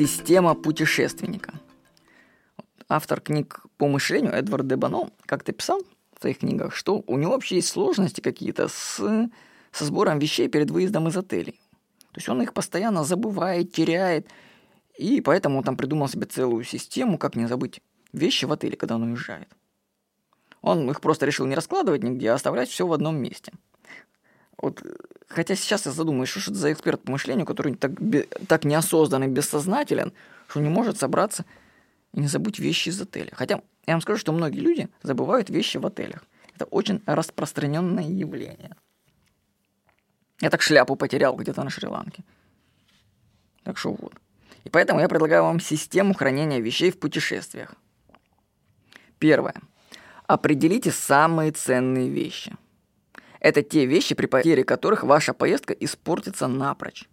Система путешественника. Автор книг по мышлению Эдвард Дебано как-то писал в своих книгах, что у него вообще есть сложности какие-то с, со сбором вещей перед выездом из отелей. То есть он их постоянно забывает, теряет, и поэтому он там придумал себе целую систему, как не забыть вещи в отеле, когда он уезжает. Он их просто решил не раскладывать нигде, а оставлять все в одном месте. Вот, хотя сейчас я задумаюсь, что это за эксперт по мышлению, который так, так неосознанный, бессознателен, что не может собраться и не забыть вещи из отеля. Хотя я вам скажу, что многие люди забывают вещи в отелях. Это очень распространенное явление. Я так шляпу потерял где-то на Шри-Ланке. Так что вот. И поэтому я предлагаю вам систему хранения вещей в путешествиях. Первое. Определите самые ценные вещи. Это те вещи, при потере которых ваша поездка испортится напрочь.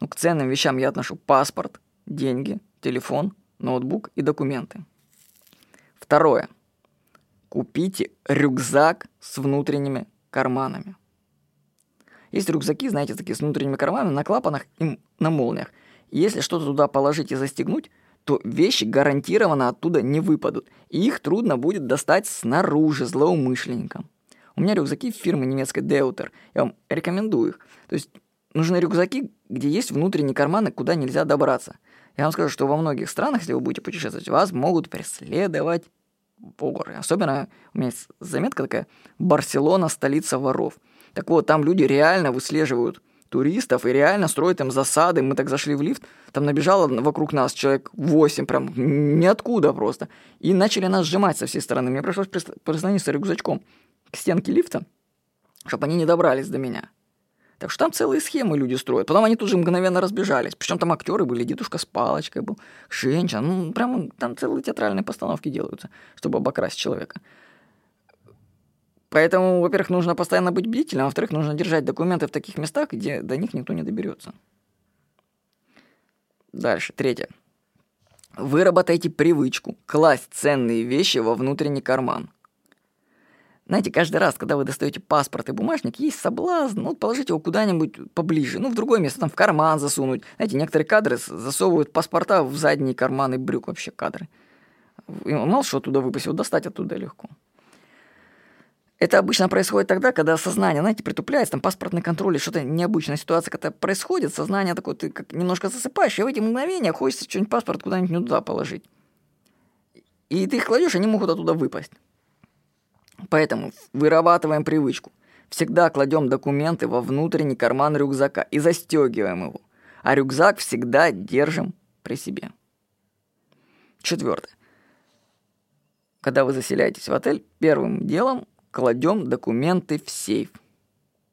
Ну, к ценным вещам я отношу паспорт, деньги, телефон, ноутбук и документы. Второе. Купите рюкзак с внутренними карманами. Есть рюкзаки, знаете, такие с внутренними карманами на клапанах и на молниях. Если что-то туда положить и застегнуть, то вещи гарантированно оттуда не выпадут, и их трудно будет достать снаружи злоумышленникам. У меня рюкзаки фирмы немецкой Deuter, я вам рекомендую их. То есть нужны рюкзаки, где есть внутренние карманы, куда нельзя добраться. Я вам скажу, что во многих странах, если вы будете путешествовать, вас могут преследовать воры. Особенно у меня есть заметка такая «Барселона – столица воров». Так вот, там люди реально выслеживают туристов и реально строят им засады. Мы так зашли в лифт, там набежало вокруг нас человек 8, прям ниоткуда просто. И начали нас сжимать со всей стороны. Мне пришлось прислониться рюкзачком к стенке лифта, чтобы они не добрались до меня. Так что там целые схемы люди строят. Потом они тут же мгновенно разбежались. Причем там актеры были, дедушка с палочкой был, женщина. Ну, прям там целые театральные постановки делаются, чтобы обокрасить человека. Поэтому, во-первых, нужно постоянно быть бдительным, а во-вторых, нужно держать документы в таких местах, где до них никто не доберется. Дальше, третье. Выработайте привычку класть ценные вещи во внутренний карман. Знаете, каждый раз, когда вы достаете паспорт и бумажник, есть соблазн, ну, положить его куда-нибудь поближе, ну, в другое место, там, в карман засунуть. Знаете, некоторые кадры засовывают паспорта в задние карманы брюк вообще кадры. Мало что оттуда выпасть, его достать оттуда легко. Это обычно происходит тогда, когда сознание, знаете, притупляется, там паспортный контроль или что-то необычная ситуация, когда происходит, сознание такое, ты как немножко засыпаешь, и в эти мгновения хочется что-нибудь паспорт куда-нибудь не туда положить. И ты их кладешь, они могут оттуда выпасть. Поэтому вырабатываем привычку. Всегда кладем документы во внутренний карман рюкзака и застегиваем его. А рюкзак всегда держим при себе. Четвертое. Когда вы заселяетесь в отель, первым делом кладем документы в сейф.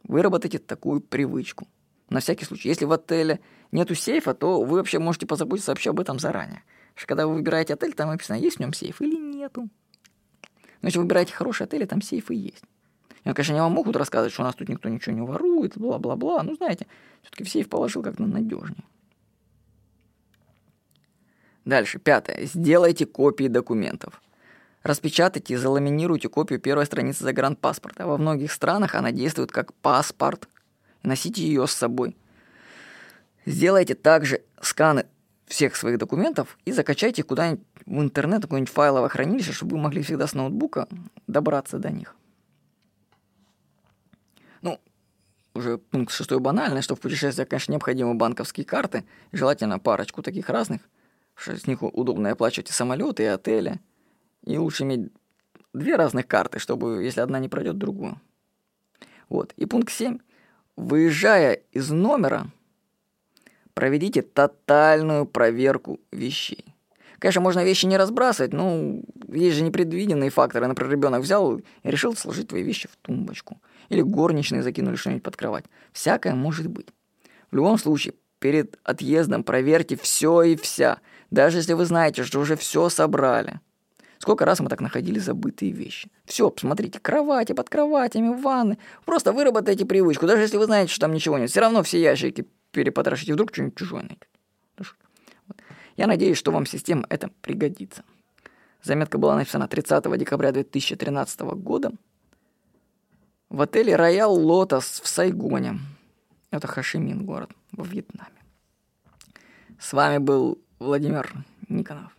Выработайте такую привычку. На всякий случай. Если в отеле нету сейфа, то вы вообще можете позаботиться вообще об этом заранее. Что когда вы выбираете отель, там написано, есть в нем сейф или нету. Но если вы выбираете хороший отель, там сейфы есть. И, конечно, они вам могут рассказывать, что у нас тут никто ничего не ворует, бла-бла-бла. Ну, знаете, все-таки в сейф положил как-то надежнее. Дальше, пятое. Сделайте копии документов. Распечатайте и заламинируйте копию первой страницы загранпаспорта. Во многих странах она действует как паспорт. Носите ее с собой. Сделайте также сканы всех своих документов и закачайте их куда-нибудь в интернет, какое-нибудь файловое хранилище, чтобы вы могли всегда с ноутбука добраться до них. Ну, уже пункт шестой банальный, что в путешествиях, конечно, необходимы банковские карты, желательно парочку таких разных, что с них удобно оплачивать и самолеты, и отели. И лучше иметь две разных карты, чтобы, если одна не пройдет, другую. Вот. И пункт 7. Выезжая из номера, проведите тотальную проверку вещей. Конечно, можно вещи не разбрасывать, но есть же непредвиденные факторы. Например, ребенок взял и решил сложить твои вещи в тумбочку. Или горничные закинули что-нибудь под кровать. Всякое может быть. В любом случае, перед отъездом проверьте все и вся. Даже если вы знаете, что уже все собрали. Сколько раз мы так находили забытые вещи. Все, посмотрите, кровати под кроватями, ванны. Просто выработайте привычку. Даже если вы знаете, что там ничего нет, все равно все ящики перепотрошите. Вдруг что-нибудь чужое найдете. Я надеюсь, что вам система это пригодится. Заметка была написана 30 декабря 2013 года в отеле «Роял Лотос» в Сайгоне. Это Хашимин город во Вьетнаме. С вами был Владимир Никонов.